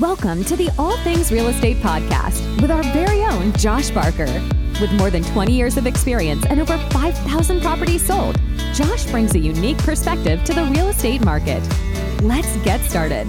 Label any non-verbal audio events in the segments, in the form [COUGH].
Welcome to the All Things Real Estate Podcast with our very own Josh Barker. With more than 20 years of experience and over 5,000 properties sold, Josh brings a unique perspective to the real estate market. Let's get started.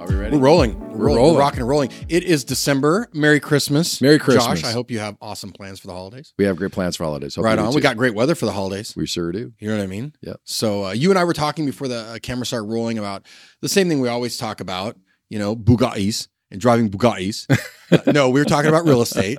Are we ready? We're rolling. We're, rolling. We're rocking and rolling. It is December. Merry Christmas. Merry Christmas. Josh, I hope you have awesome plans for the holidays. We have great plans for holidays. Hope right on. We got great weather for the holidays. We sure do. You know what I mean? Yeah. So uh, you and I were talking before the uh, camera started rolling about the same thing we always talk about, you know, Bugattis and driving Bugattis. [LAUGHS] Uh, no, we were talking about real estate.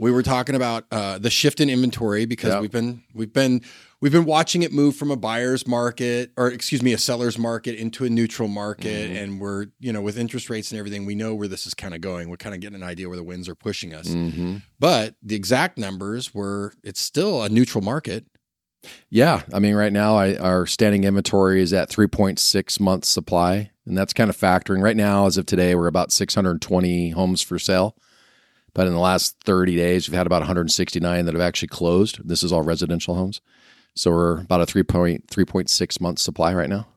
We were talking about uh, the shift in inventory because Yeah. we've been we've been we've been watching it move from a buyer's market or excuse me a seller's market into a neutral market Mhm. and we're you know with interest rates and everything we know where this is kind of going we're kind of getting an idea where the winds are pushing us hmm but the exact numbers were it's still a neutral market Yeah. I mean, right now, I, our standing inventory is at 3.6 months supply. And that's kind of factoring. Right now, as of today, we're about 620 homes for sale. But in the last 30 days, we've had about 169 that have actually closed. This is all residential homes. So we're about a 3.3.6 months supply right now.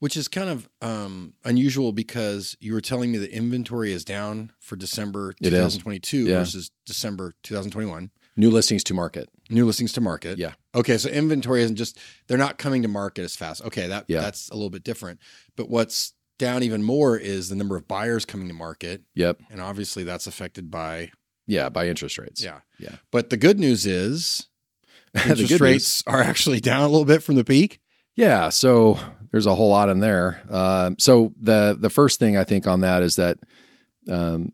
which is kind of um, unusual because you were telling me the inventory is down for December 2022 Yeah. versus December 2021. New listings to market. New listings to market. Yeah. Okay, so inventory isn't just they're not coming to market as fast. Okay, that Yeah. that's a little bit different. But what's down even more is the number of buyers coming to market, Yep. and obviously that's affected by Yeah. By interest rates. yeah. Yeah. But the good news is [LAUGHS] interest rates are actually down a little bit from the peak. Yeah, so there's a whole lot in there. Um, so the the first thing I think on that is that um,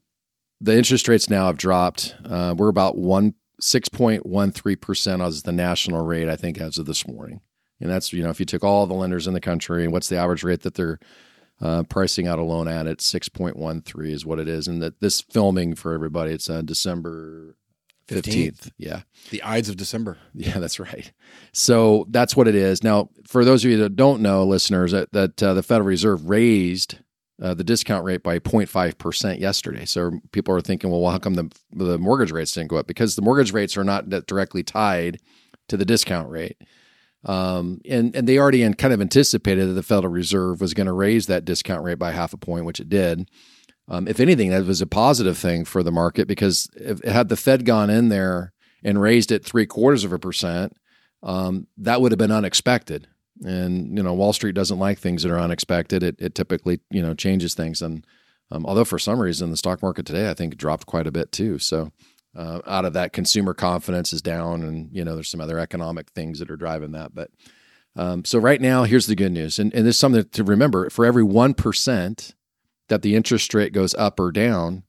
the interest rates now have dropped. Uh, we're about one six point one three percent as the national rate. I think as of this morning, and that's you know if you took all the lenders in the country, and what's the average rate that they're uh, pricing out a loan at? It's six point one three is what it is. And that this filming for everybody, it's uh, December 15th. fifteenth. Yeah. The Ides of December. Yeah, that's right. So that's what it is. Now, for those of you that don't know, listeners, that, that uh, the Federal Reserve raised uh, the discount rate by 0.5% yesterday. So people are thinking, well, how come the, the mortgage rates didn't go up? Because the mortgage rates are not directly tied to the discount rate. Um, and, and they already in, kind of anticipated that the Federal Reserve was going to raise that discount rate by half a point, which it did. Um, if anything, that was a positive thing for the market because if had the Fed gone in there and raised it three quarters of a percent, um, that would have been unexpected. And you know, Wall Street doesn't like things that are unexpected. It, it typically you know changes things. And um, although for some reason the stock market today I think dropped quite a bit too. So uh, out of that, consumer confidence is down, and you know there's some other economic things that are driving that. But um, so right now, here's the good news, and, and this is something to remember: for every one percent that the interest rate goes up or down,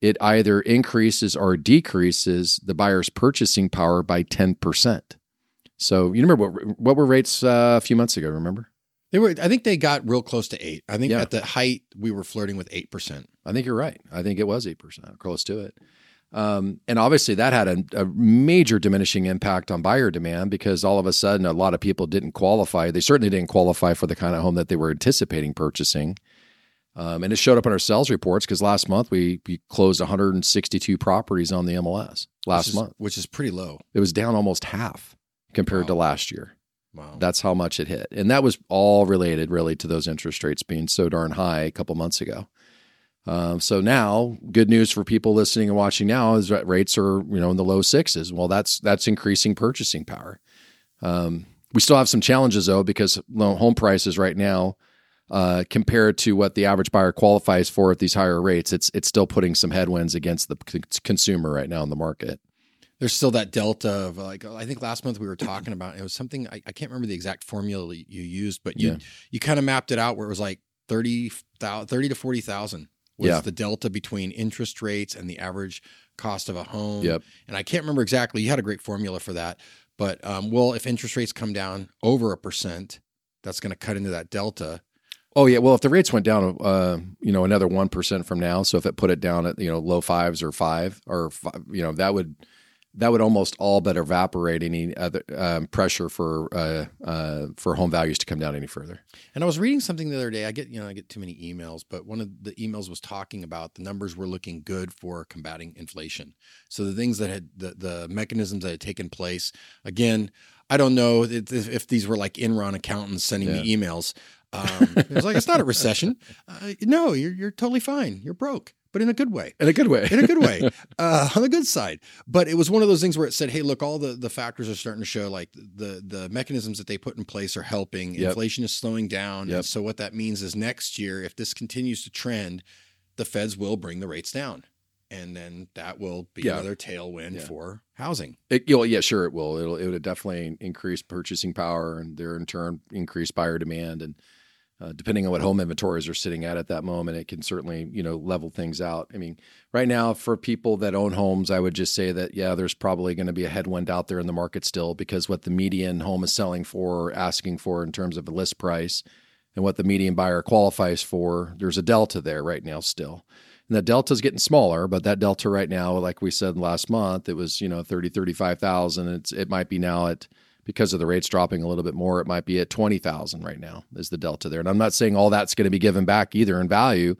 it either increases or decreases the buyer's purchasing power by 10%. So you remember what what were rates uh, a few months ago, remember? They were. I think they got real close to eight. I think Yeah. at the height we were flirting with eight percent. I think you're right. I think it was 8%, close to it. Um, and obviously that had a, a major diminishing impact on buyer demand because all of a sudden a lot of people didn't qualify. They certainly didn't qualify for the kind of home that they were anticipating purchasing. Um, and it showed up in our sales reports because last month we, we closed 162 properties on the MLS last which is, month. which is pretty low. It was down almost half compared to last year. Wow. That's how much it hit. And that was all related really to those interest rates being so darn high a couple months ago. Um, so now, good news for people listening and watching now is that rates are you know in the low sixes. Well, that's that's increasing purchasing power. Um, we still have some challenges though because home prices right now, uh, compared to what the average buyer qualifies for at these higher rates, it's it's still putting some headwinds against the c- consumer right now in the market. There's still that delta of like I think last month we were talking about it was something I, I can't remember the exact formula you used, but you Yeah. you kind of mapped it out where it was like 30, 30 to forty thousand was Yeah. the delta between interest rates and the average cost of a home. Yep. And I can't remember exactly. You had a great formula for that, but um, well, if interest rates come down over a percent, that's going to cut into that delta. Oh yeah, well if the rates went down, uh, you know, another one percent from now, so if it put it down at you know low fives or five or five, you know that would that would almost all but evaporate any other um, pressure for uh, uh, for home values to come down any further. And I was reading something the other day. I get you know I get too many emails, but one of the emails was talking about the numbers were looking good for combating inflation. So the things that had the the mechanisms that had taken place. Again, I don't know if, if these were like Enron accountants sending Yeah. me emails. Um, [LAUGHS] it was like it's not a recession. Uh, no, you're you're totally fine. You're broke, but in a good way In a good way. in a good way, [LAUGHS] uh, on the good side. But it was one of those things where it said, "Hey, look, all the the factors are starting to show. Like the the mechanisms that they put in place are helping. Yep. Inflation is slowing down. Yep. And so what that means is next year, if this continues to trend, the Feds will bring the rates down, and then that will be Yeah. another tailwind Yeah. for housing. It, you know, yeah, sure, it will. It'll it would definitely increase purchasing power, and there in turn increase buyer demand. And uh, depending on what home inventories are sitting at at that moment, it can certainly you know level things out. I mean, right now for people that own homes, I would just say that yeah, there's probably going to be a headwind out there in the market still because what the median home is selling for, or asking for in terms of a list price, and what the median buyer qualifies for, there's a delta there right now still. And that delta is getting smaller, but that delta right now, like we said last month, it was, you know, 30, 35,000. It's, it might be now at, because of the rates dropping a little bit more, it might be at 20,000 right now is the delta there. And I'm not saying all that's going to be given back either in value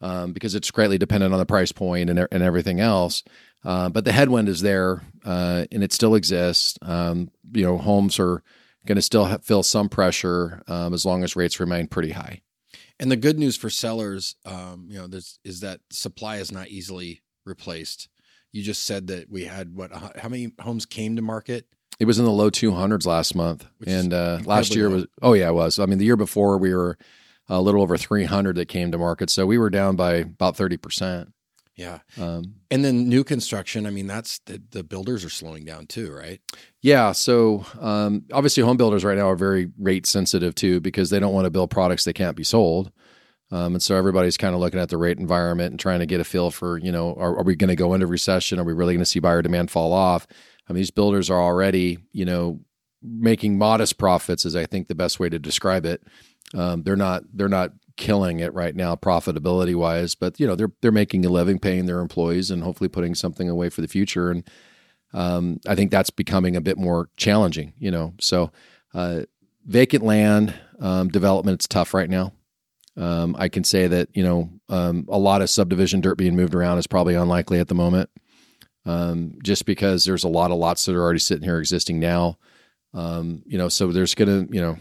um, because it's greatly dependent on the price point and, and everything else. Uh, but the headwind is there uh, and it still exists. Um, you know, homes are going to still ha- feel some pressure um, as long as rates remain pretty high. And the good news for sellers, um, you know, there's, is that supply is not easily replaced. You just said that we had what? How many homes came to market? It was in the low 200s last month, Which and uh, last year was oh yeah, it was. I mean, the year before we were a little over 300 that came to market, so we were down by about 30 percent. Yeah. Um, And then new construction, I mean, that's the, the builders are slowing down too, right? yeah, so um, obviously, home builders right now are very rate sensitive too because they don't want to build products that can't be sold. Um, and so everybody's kind of looking at the rate environment and trying to get a feel for, you know, are, are we going to go into recession? Are we really going to see buyer demand fall off? Mean, these builders are already, you know, making modest profits, is I think the best way to describe it. Um, they're not they're not killing it right now, profitability wise, but you know they're they're making a living, paying their employees, and hopefully putting something away for the future. And um, I think that's becoming a bit more challenging. You know, so uh, vacant land um, development it's tough right now. Um, I can say that you know um, a lot of subdivision dirt being moved around is probably unlikely at the moment, um, just because there's a lot of lots that are already sitting here existing now. Um, you know, so there's gonna you know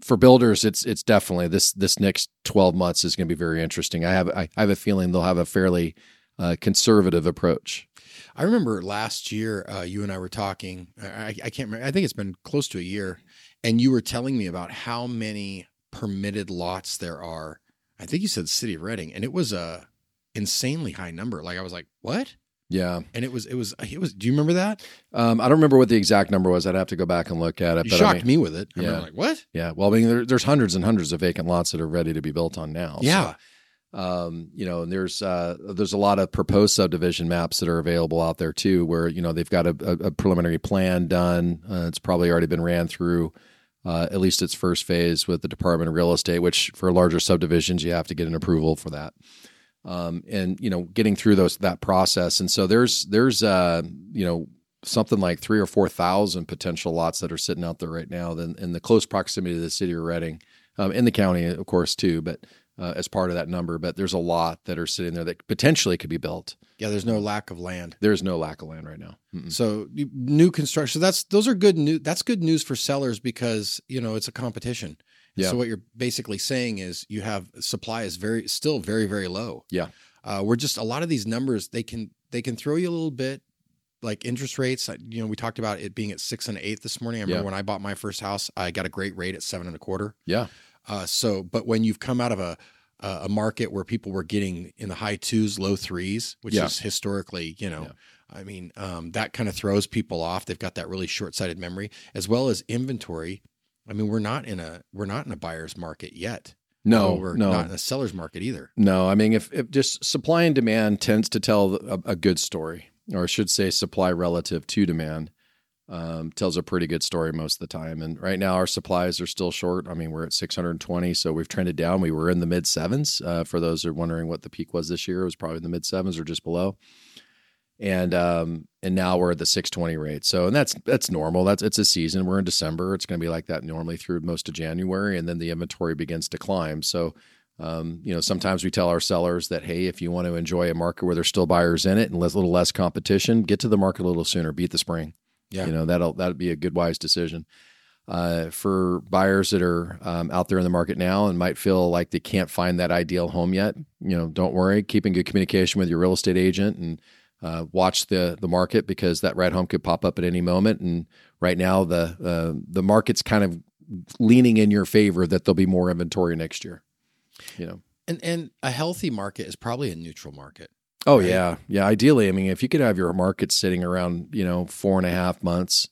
for builders it's it's definitely this this next 12 months is going to be very interesting. I have I, I have a feeling they'll have a fairly uh, conservative approach. I remember last year, uh, you and I were talking. I, I can't remember. I think it's been close to a year, and you were telling me about how many permitted lots there are. I think you said City of Redding, and it was a insanely high number. Like I was like, "What?" Yeah, And it was, it was, it was. Do you remember that? um, I don't remember what the exact number was. I'd have to go back and look at it. You but shocked I mean, me with it. I yeah. like, "What?" Yeah, well, I mean, there, there's hundreds and hundreds of vacant lots that are ready to be built on now. So, Yeah, um, you know, and there's uh, there's a lot of proposed subdivision maps that are available out there too, where you know they've got a, a, a preliminary plan done. Uh, it's probably already been ran through uh, at least its first phase with the Department of Real Estate, which for larger subdivisions you have to get an approval for that. Um, and you know, getting through those that process, and so there's there's uh, you know something like three or four thousand potential lots that are sitting out there right now. Then in the close proximity to the city of Redding, um, in the county, of course, too, but uh, as part of that number. But there's a lot that are sitting there that potentially could be built. yeah. There's no lack of land. There's no lack of land right now. Mm-mm. So new construction. That's those are good news. That's good news for sellers because you know it's a competition. Yeah. So what you're basically saying is you have supply is very still very very low. Yeah. Uh, we're just a lot of these numbers they can they can throw you a little bit like interest rates. You know, we talked about it being at six and eight this morning. I remember Yeah. when I bought my first house, I got a great rate at seven and a quarter. Yeah, Uh, so, but when you've come out of a a market where people were getting in the high twos, low threes, which Yeah. is historically, you know, Yeah. I mean, um, that kind of throws people off. They've got that really short sighted memory, as well as inventory. I mean, we're not in a we're not in a buyer's market yet. no, we're no, not in a seller's market either. no. I mean, if, if just supply and demand tends to tell a, a good story, or I should say, supply relative to demand. Um, tells a pretty good story most of the time. And right now, our supplies are still short. I mean, we're at 620, so we've trended down. We were in the mid sevens. Uh, for those who are wondering what the peak was this year, it was probably in the mid sevens or just below. And um, and now we're at the 620 rate. So and that's that's normal. That's it's a season. We're in December. It's going to be like that normally through most of January, and then the inventory begins to climb. So. Um, you know, sometimes we tell our sellers that, hey, if you want to enjoy a market where there's still buyers in it and a little less competition, get to the market a little sooner. Beat the spring. Yeah. You know, that'll that'd be a good wise decision. Uh, for buyers that are um, out there in the market now and might feel like they can't find that ideal home yet, you know, don't worry. Keeping good communication with your real estate agent and uh, watch the the market because that right home could pop up at any moment. And right now, the uh, the market's kind of leaning in your favor that there'll be more inventory next year. You know, And and a healthy market is probably a neutral market. Oh Right. yeah, yeah. Ideally, I mean, if you could have your market sitting around, you know, four and a half months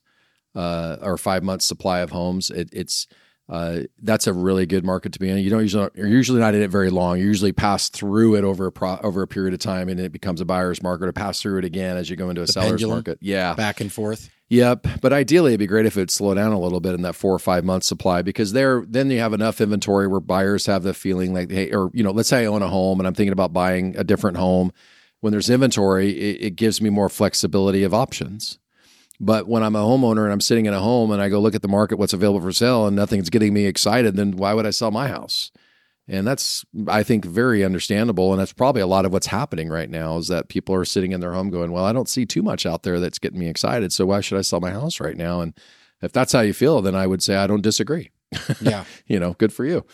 uh, or five months supply of homes, it, it's uh, that's a really good market to be in. You don't usually you're usually not in it very long. You usually pass through it over a pro, over a period of time, and it becomes a buyer's market, or pass through it again as you go into a The seller's pendulum? market. Yeah, Back and forth. Yep, but ideally it'd be great if it'd slow down a little bit in that four or five month supply because there then you have enough inventory where buyers have the feeling like hey, or you know, let's say I own a home and I'm thinking about buying a different home. When there's inventory, it, it gives me more flexibility of options. But when I'm a homeowner and I'm sitting in a home and I go look at the market, what's available for sale, and nothing's getting me excited, then why would I sell my house? And that's, I think, very understandable. And that's probably a lot of what's happening right now is that people are sitting in their home going, well, I don't see too much out there that's getting me excited. So why should I sell my house right now? And if that's how you feel, then I would say I don't disagree. Yeah. [LAUGHS] you know, good for you.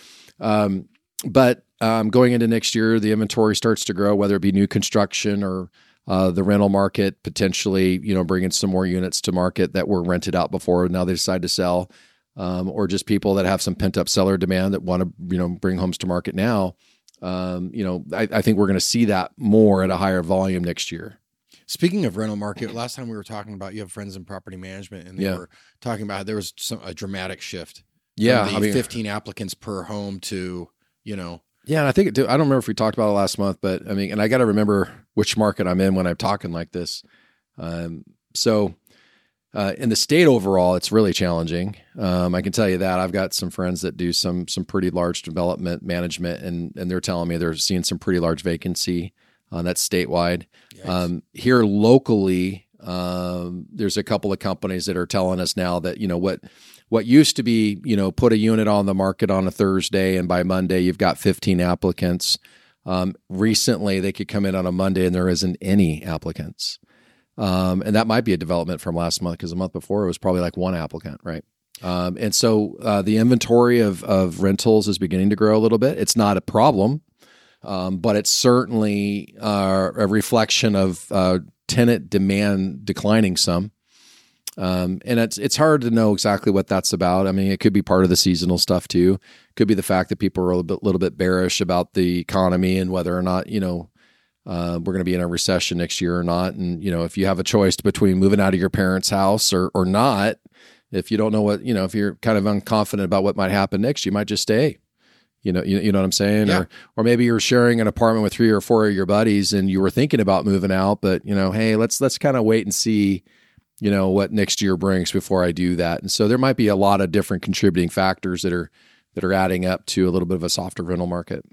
Um, but um, going into next year, the inventory starts to grow, whether it be new construction or uh, the rental market, potentially, you know, bringing some more units to market that were rented out before. Now they decide to sell, um, or just people that have some pent up seller demand that want to, you know, bring homes to market now. Um, you know, I, I think we're going to see that more at a higher volume next year. Speaking of rental market, last time we were talking about you have friends in property management, and they Yeah. were talking about there was some a dramatic shift. Yeah, I mean, 15 applicants per home to you know Yeah, and I think it, I don't remember if we talked about it last month, but I mean, and I got to remember which market I'm in when I'm talking like this. Um, so, uh, in the state overall, it's really challenging. Um, I can tell you that I've got some friends that do some some pretty large development management, and and they're telling me they're seeing some pretty large vacancy. Uh, that's statewide. Um, here locally, um, there's a couple of companies that are telling us now that you know what what used to be you know put a unit on the market on a Thursday and by Monday you've got 15 applicants. Um, recently, they could come in on a Monday and there isn't any applicants, um, and that might be a development from last month because the month before it was probably like one applicant, right? Um, and so uh, the inventory of of rentals is beginning to grow a little bit. It's not a problem um, but it's certainly uh, a reflection of uh, tenant demand declining some. Um, and it's it's hard to know exactly what that's about. I mean, it could be part of the seasonal stuff too. Could be the fact that people are a little bit, little bit bearish about the economy and whether or not you know uh, we're going to be in a recession next year or not. And you know, if you have a choice between moving out of your parents' house or or not, if you don't know what you know, if you're kind of unconfident about what might happen next, you might just stay. You know, you, you know what I'm saying, Yeah. or or maybe you're sharing an apartment with three or four of your buddies, and you were thinking about moving out, but you know, hey, let's let's kind of wait and see, you know, what next year brings before I do that. And so there might be a lot of different contributing factors that are that are adding up to a little bit of a softer rental market.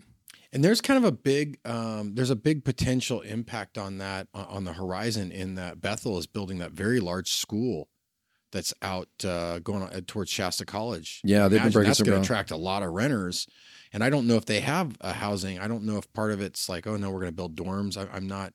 And there's kind of a big, um, there's a big potential impact on that uh, on the horizon. In that Bethel is building that very large school that's out uh, going on, towards Shasta College. Yeah, they've been Imagine breaking that's going to attract a lot of renters. And I don't know if they have a housing. I don't know if part of it's like, oh no, we're going to build dorms. I, I'm not,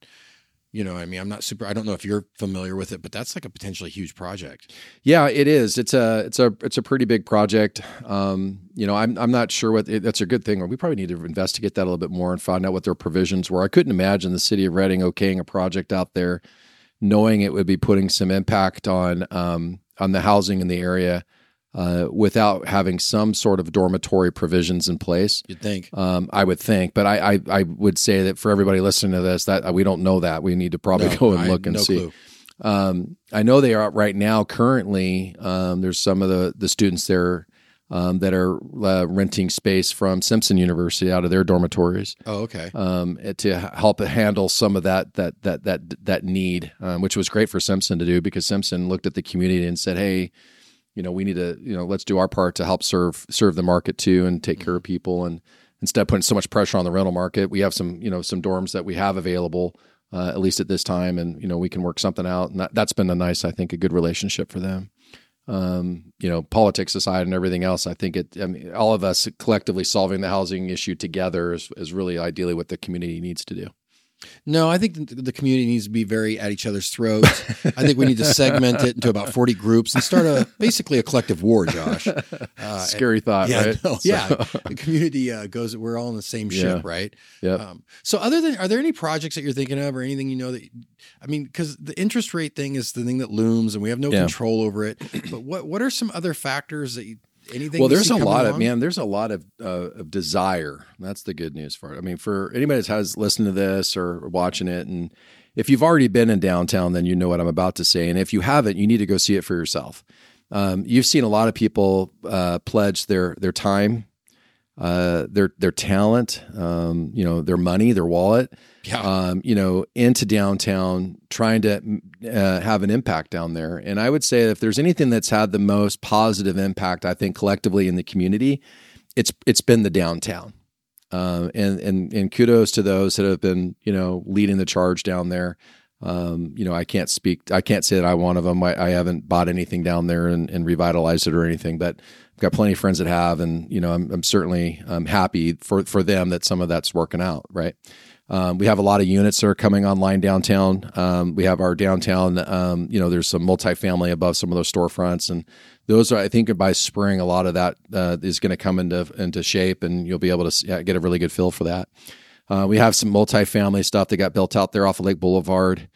you know, I mean, I'm not super. I don't know if you're familiar with it, but that's like a potentially huge project. Yeah, it is. It's a it's a it's a pretty big project. Um, you know, I'm I'm not sure what it, that's a good thing. We probably need to investigate that a little bit more and find out what their provisions were. I couldn't imagine the city of Redding okaying a project out there, knowing it would be putting some impact on um, on the housing in the area uh, without having some sort of dormitory provisions in place. You'd think. Um, I would think, but I, I I would say that for everybody listening to this, that we don't know that. We need to probably No, go and I- look and no see. clue. Um, I know they are right now. Currently, um, there's some of the the students there um, that are uh, renting space from Simpson University out of their dormitories Oh, okay. um, to help handle some of that that that that that need, um, which was great for Simpson to do because Simpson looked at the community and said, "Hey, you know, we need to you know let's do our part to help serve serve the market too and take care of people and." Instead of putting so much pressure on the rental market, we have some, you know, some dorms that we have available uh, at least at this time, and you know we can work something out, and that, that's been a nice, I think, a good relationship for them. Um, you know, politics aside and everything else, I think it. I mean, all of us collectively solving the housing issue together is, is really ideally what the community needs to do. No, I think the community needs to be very at each other's throats. I think we need to segment it into about 40 groups and start a basically a collective war, Josh. [LAUGHS] Uh, Scary thought, yeah, right? [LAUGHS] No, so. Yeah, the community uh, goes. We're all in the same ship, Yeah. right? Yeah. Um, so, other than, are there any projects that you're thinking of, or anything you know that? I mean, because the interest rate thing is the thing that looms, and we have no Yeah. control over it. But what what are some other factors that you? Anything? well, there's a lot of man. There's a lot of uh, of desire. That's the good news for it. I mean, for anybody that has listened to this or watching it, and if you've already been in downtown, then you know what I'm about to say. And if you haven't, you need to go see it for yourself. Um, you've seen a lot of people uh, pledge their their time, uh, their their talent, um, you know, their money, their wallet, Yeah. um, you know, into downtown, trying to uh, have an impact down there. And I would say if there's anything that's had the most positive impact, I think collectively in the community, it's it's been the downtown. Um, and and and kudos to those that have been you know leading the charge down there. Um, you know, I can't speak, I can't say that I'm one of them. I, I haven't bought anything down there and, and revitalized it or anything, but got plenty of friends that have, and you know, I'm, I'm certainly um, happy for for them that some of that's working out. Right. Um, we have a lot of units that are coming online downtown. Um, we have our downtown. Um, you know, there's some multifamily above some of those storefronts, and those are, I think, by spring, a lot of that uh, is going to come into into shape, and you'll be able to get a really good feel for that. Uh, we have some multifamily stuff that got built out there off of Lake Boulevard,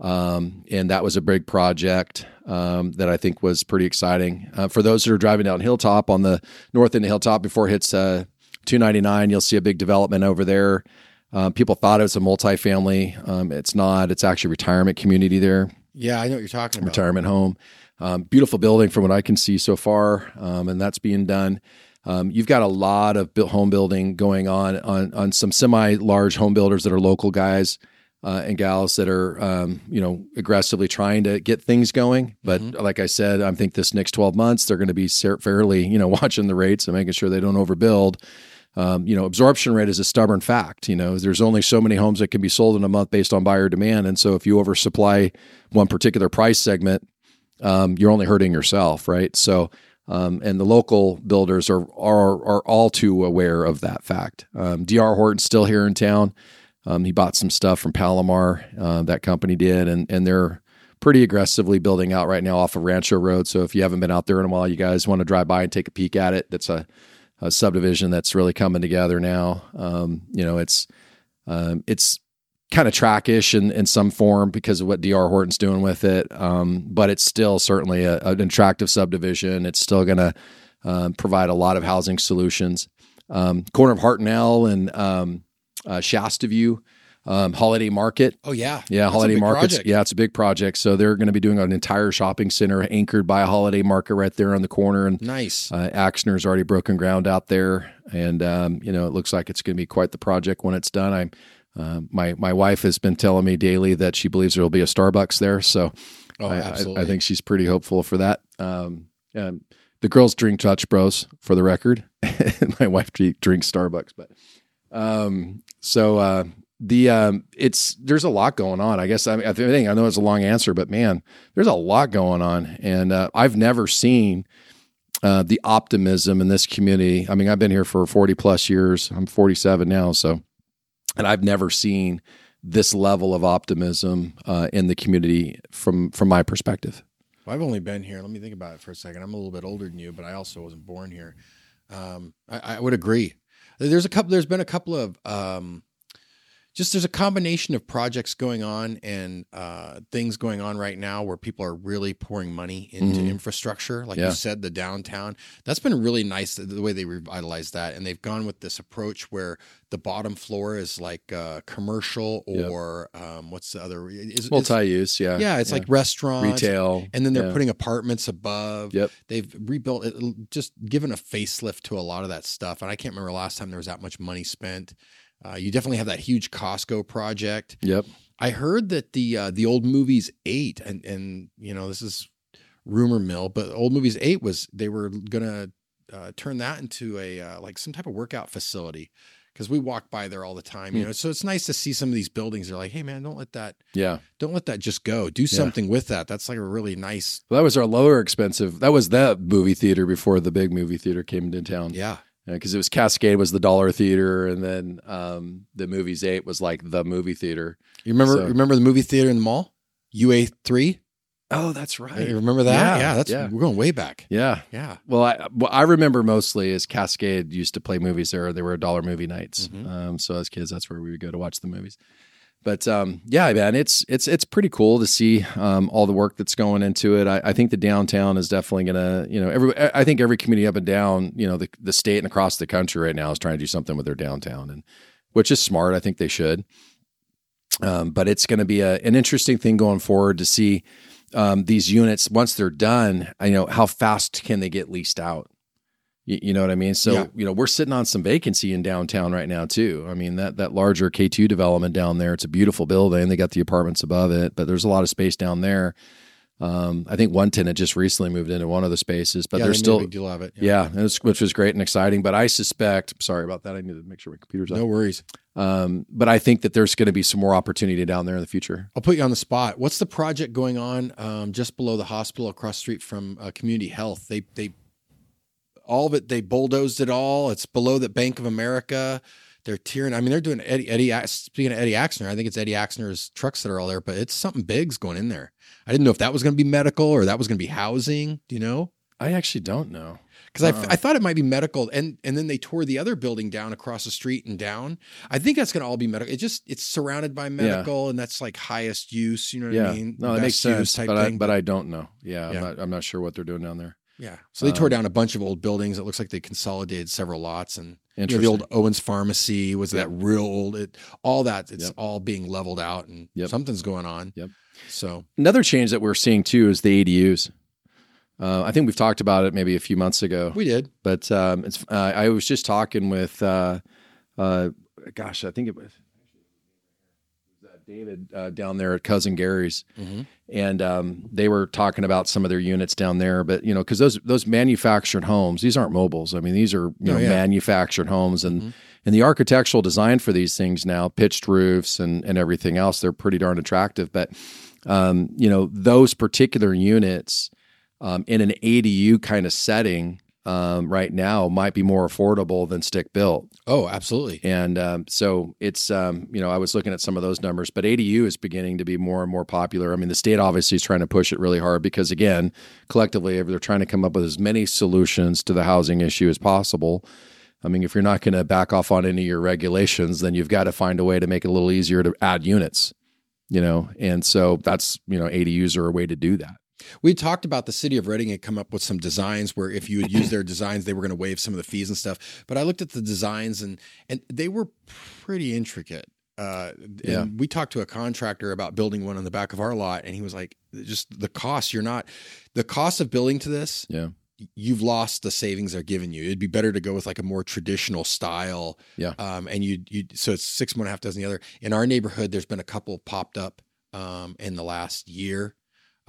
um, and that was a big project um, that I think was pretty exciting. Uh, for those that are driving down Hilltop on the north end of Hilltop before it hits uh, 299, you'll see a big development over there. Uh, people thought it was a multifamily. Um, it's not. It's actually a retirement community there yeah, I know what you're talking about. retirement home. Um, beautiful building from what I can see so far, um, and that's being done. Um, you've got a lot of home building going on on on some semi large home builders that are local guys uh, and gals that are um, you know aggressively trying to get things going. But like I said, I think this next twelve months they're going to be fairly you know [LAUGHS] watching the rates and making sure they don't overbuild. Um, you know, absorption rate is a stubborn fact. You know, there's only so many homes that can be sold in a month based on buyer demand, and so if you oversupply one particular price segment, um, you're only hurting yourself, right? So, um, and the local builders are are are all too aware of that fact. Um, DR Horton's still here in town. Um, he bought some stuff from Palomar. Uh, that company did, and and they're pretty aggressively building out right now off of Rancho Road. So if you haven't been out there in a while, you guys want to drive by and take a peek at it. That's a, a subdivision that's really coming together now. Um, you know, it's um, it's kind of trackish in, in some form because of what DR Horton's doing with it. Um, but it's still certainly a, an attractive subdivision. It's still going to um, provide a lot of housing solutions. Um, corner of Hartnell and um, uh, Shasta View, um, Holiday Market. Oh yeah, Yeah, That's Holiday Markets. project. Yeah, it's a big project. So they're going to be doing an entire shopping center anchored by a Holiday Market right there on the corner. And Nice. uh, Axner's already broken ground out there, and um, you know it looks like it's going to be quite the project when it's done. I'm uh, my my wife has been telling me daily that she believes there will be a Starbucks there, so Oh, I, I. Think she's pretty hopeful for that. Um, um, the girls drink Dutch Bros for the record. [LAUGHS] my wife drinks Starbucks, but um, so uh, the um, it's there's a lot going on. I guess I, mean, I think I know it's a long answer, but man, there's a lot going on, and uh, I've never seen uh, the optimism in this community. I mean, I've been here for 40 plus years. I'm 47 now, so and I've never seen this level of optimism uh, in the community from from my perspective. Well, I've only been here. Let me think about it for a second. I'm a little bit older than you, but I also wasn't born here. Um, I, I would agree. There's a couple. There's been a couple of um, just there's a combination of projects going on and uh, things going on right now where people are really pouring money into Mhm. infrastructure. Like Yeah. you said, the downtown. That's been really nice the, way they revitalized that, and they've gone with this approach where the bottom floor is like uh, commercial Yep. or um, what's the other? Is, Multi-use, yeah, yeah, it's like restaurant, retail, and then they're yeah. putting apartments above. Yep. They've rebuilt it, just given a facelift to a lot of that stuff. And I can't remember last time there was that much money spent. Uh, you definitely have that huge Costco project. Yep. I heard that the uh, the old movies eight, and and you know this is rumor mill, but old movies eight was they were gonna uh, turn that into a uh, like some type of workout facility because we walk by there all the time. You Hmm. know, so it's nice to see some of these buildings. They're like, hey man, don't let that Yeah. don't let that just go. Do something with that. That's like a really nice. Well, that was our lower expensive. That was that movie theater before the big movie theater came into town. Yeah, because it was Cascade was the dollar theater, and then um, the Movies Eight was like the movie theater. you remember So- remember the movie theater in the mall, UA three. Oh, that's right. You remember that? Yeah, Yeah, that's yeah. we're going way back. Yeah. Yeah, Well, I, what I remember mostly is Cascade used to play movies there. They were dollar movie nights. Mhm. Um, so as kids, that's where we would go to watch the movies. But um, yeah, man, it's it's it's pretty cool to see um, all the work that's going into it. I, I think the downtown is definitely gonna, you know, every I think every community up and down, you know, the the state and across the country right now is trying to do something with their downtown, and which is smart. I think they should. Um, but it's going to be a, an interesting thing going forward to see um, these units once they're done. You know, how fast can they get leased out? You, you know what I mean? So Yeah. you know, we're sitting on some vacancy in downtown right now too. I mean that that larger K two development down there. It's a beautiful building. They got the apartments above it, but there's a lot of space down there. Um, I think one tenant just recently moved into one of the spaces, but yeah, there's they made a still big deal of it. yeah, and it's, which was great and exciting. But I suspect, sorry about that. I need to make sure my computer's up. no worries. Um, but I think that there's going to be some more opportunity down there in the future. I'll put you on the spot. What's the project going on um, just below the hospital across the street from uh, Community Health? They they all of it. They bulldozed it all. It's below the Bank of America. They're tearing. I mean, they're doing Eddie. Eddie speaking of Eddie Axner, I think it's Eddie Axner's trucks that are all there. But it's something big's going in there. I didn't know if that was going to be medical or that was going to be housing. Do you know? I actually don't know. Because I, Oh. I thought it might be medical, and and then they tore the other building down across the street and down. I think that's going to all be medical. It just it's surrounded by medical, and that's like highest use. You know what yeah, I mean? no, that makes Best sense. type But I, but I don't know. Yeah, Yeah. I'm not. I'm not sure what they're doing down there. Yeah. So they tore Um, down a bunch of old buildings. It looks like they consolidated several lots and you know, the old Owens Pharmacy was Yep. that real old it all that it's Yep. all being leveled out and Yep. something's going on. Yep. So Another change that we're seeing too is the ADUs. Uh, I think we've talked about it maybe a few months ago. we did. but um, it's. Uh, I was just talking with, uh, uh, gosh, I think it was, David uh, down there at cousin Gary's, Mhm. and um, they were talking about some of their units down there. But you know, because those those manufactured homes, these aren't mobiles. I mean, these are you Oh, know yeah. manufactured homes, and Mhm. and the architectural design for these things now, pitched roofs and and everything else, they're pretty darn attractive. But um, you know, those particular units um, in an ADU kind of setting um, right now might be more affordable than stick built. Oh, absolutely. And um, so it's, um, you know, I was looking at some of those numbers, but ADU is beginning to be more and more popular. I mean, the state obviously is trying to push it really hard because, again, collectively, they're trying to come up with as many solutions to the housing issue as possible. I mean, if you're not going to back off on any of your regulations, then you've got to find a way to make it a little easier to add units, you know? And so that's, you know, ADUs are a way to do that. We talked about the city of Redding had come up with some designs where if you would use their designs, they were going to waive some of the fees and stuff. But I looked at the designs and and they were pretty intricate. Uh, and Yeah. we talked to a contractor about building one on the back of our lot, and he was like, "Just the cost. You're not the cost of building to this. Yeah. You've lost the savings they're giving you. It'd be better to go with like a more traditional style. Yeah. Um, and you you so it's six one and a half dozen the other. In our neighborhood, there's been a couple popped up um in the last year.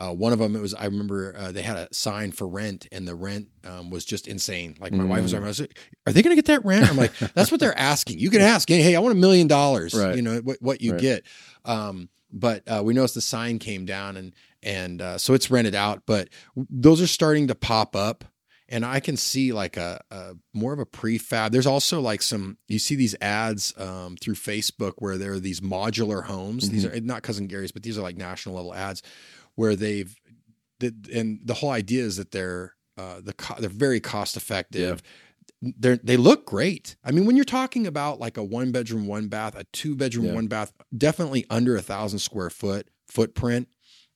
Uh, one of them, it was I remember uh, they had a sign for rent, and the rent um, was just insane. Like my wife was, Mm. I was like, "Are they going to get that rent?" I'm like, [LAUGHS] "That's what they're asking. You can ask, hey, I want a million dollars. You know what, what you Right. get." Um, but uh, we noticed the sign came down, and and uh, so it's rented out. But those are starting to pop up, and I can see like a, a more of a prefab. There's also like some you see these ads um, through Facebook where there are these modular homes. These are not cousin Gary's, but these are like national level ads where they've and the whole idea is that they're uh, the co- they're very cost effective. They they look great. I mean, when you're talking about like a one bedroom, one bath, a two bedroom, Yeah. one bath, definitely under a thousand square foot footprint.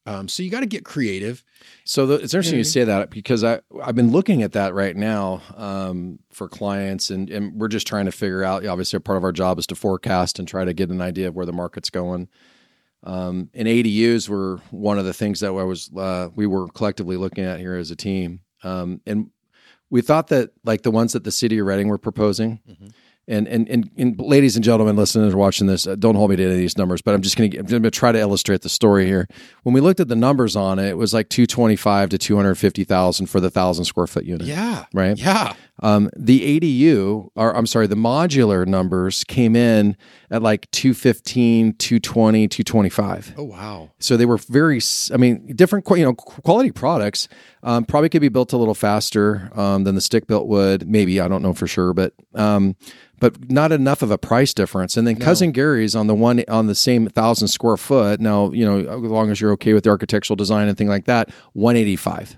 Um, so you got to get creative. So the, it's interesting Yeah. you say that because I I've been looking at that right now um, for clients, and and we're just trying to figure out. Obviously, part of our job is to forecast and try to get an idea of where the market's going. Um, and ADUs were one of the things that I was uh, we were collectively looking at here as a team, um, and we thought that like the ones that the city of Redding were proposing, Mhm. and and and, and ladies and gentlemen, listeners watching this, uh, don't hold me to any of these numbers, but I'm just going to I'm going to try to illustrate the story here. When we looked at the numbers on it, it was like 225 to 250 thousand for the thousand square foot unit. Yeah. Right. Yeah. Um, the ADU, or I'm sorry, the modular numbers came in at like 215, 220, 225. Oh wow. So they were very, I mean, different, you know, quality products. Um, probably could be built a little faster um, than the stick built would. Maybe I don't know for sure, but um, but not enough of a price difference. And then cousin Gary's on the one on the same thousand square foot. Now you know, as long as you're okay with the architectural design and thing like that, one eighty five.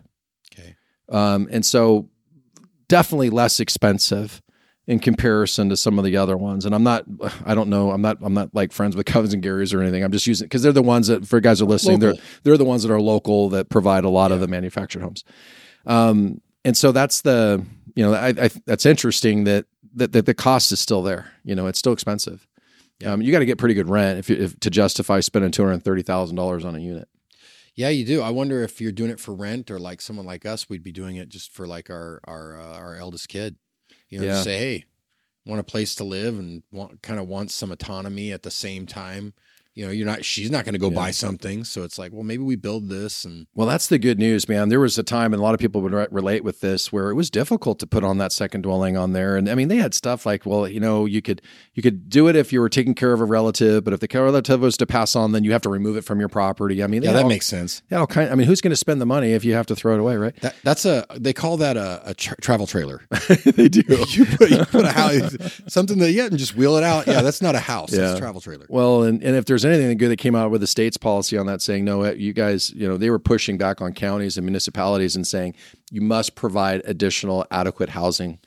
Okay. Um, and so definitely less expensive in comparison to some of the other ones. And I'm not, I don't know, I'm not, I'm not like friends with Cousins and Gary's or anything. I'm just using because they're the ones that, for guys who are listening, Local. they're they're the ones that are local that provide a lot of the manufactured homes. Um, and so that's the, you know, I, I that's interesting that, that that the cost is still there. You know, it's still expensive. Um, you got to get pretty good rent if, you, if to justify spending two hundred thirty thousand dollars on a unit. Yeah, you do. I wonder if you're doing it for rent or like someone like us, we'd be doing it just for like our our uh, our eldest kid. You know, Yeah. say, hey, want a place to live and want kind of wants some autonomy at the same time. You know, you're not. She's not going to go buy something, so it's like, well, maybe we build this and Well, that's the good news, man. There was a time, and a lot of people would re- relate with this, where it was difficult to put on that second dwelling on there. And I mean, they had stuff like, well, you know, you could you could do it if you were taking care of a relative, but if the relative was to pass on, then you have to remove it from your property. I mean, yeah, that all- makes sense. yeah, all kind. I mean, who's going to spend the money if you have to throw it away, right? That that's a they call that a, a tra- travel trailer. [LAUGHS] they do. [LAUGHS] you put you put a house something that yeah and just wheel it out. Yeah, that's not a house. That's Yeah. a travel trailer. Well, and, and if there's anything good that came out with the state's policy on that, saying no, eh, you guys, you know, they were pushing back on counties and municipalities and saying you must provide additional adequate housing.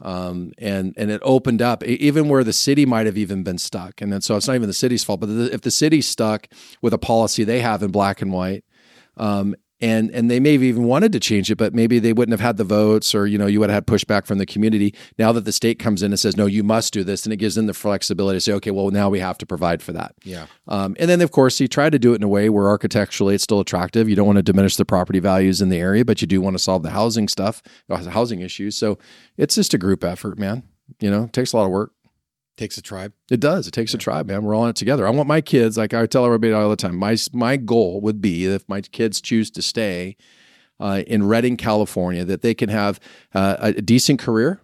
Um, and and it opened up even where the city might have even been stuck, and then so it's not even the city's fault. But the, if the city's stuck with a policy they have in black and white, um, and and they may have even wanted to change it, but maybe they wouldn't have had the votes, or you know, you would have had pushback from the community. Now that the state comes in and says, no, you must do this, and it gives them the flexibility to say, okay, well, now we have to provide for that. Yeah. Um, and then, of course, you try to do it in a way where architecturally it's still attractive. You don't want to diminish the property values in the area, but you do want to solve the housing stuff, uh, the housing issues. So it's just a group effort, man. You know, it takes a lot of work. Takes a tribe. It does. It takes a tribe, man. We're all in it together. I want my kids, like I tell everybody all the time, my my goal would be if my kids choose to stay uh, in Redding, California, that they can have uh, a decent career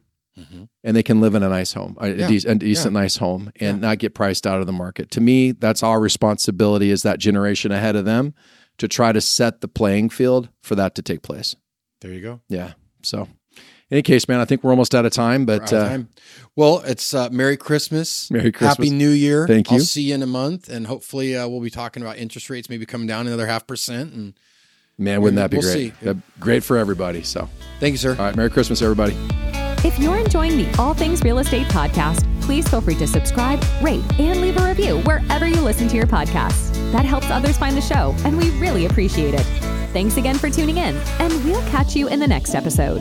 and they can live in a nice home, a, Yeah. de- a decent, nice home, and not get priced out of the market. To me, that's our responsibility as that generation ahead of them to try to set the playing field for that to take place. There you go. Yeah. So, any case, man, I think we're almost out of time, but Out of uh, time. Well, it's uh, Merry Christmas. Merry Christmas. Happy New Year. Thank you. I'll see you in a month, and hopefully uh, we'll be talking about interest rates maybe coming down another half percent. And man, wouldn't that be We'll great? see. That'd be Great for everybody. So, thank you, sir. All right, Merry Christmas, everybody. If you're enjoying the All Things Real Estate podcast, please feel free to subscribe, rate, and leave a review wherever you listen to your podcasts. That helps others find the show, and we really appreciate it. Thanks again for tuning in, and we'll catch you in the next episode.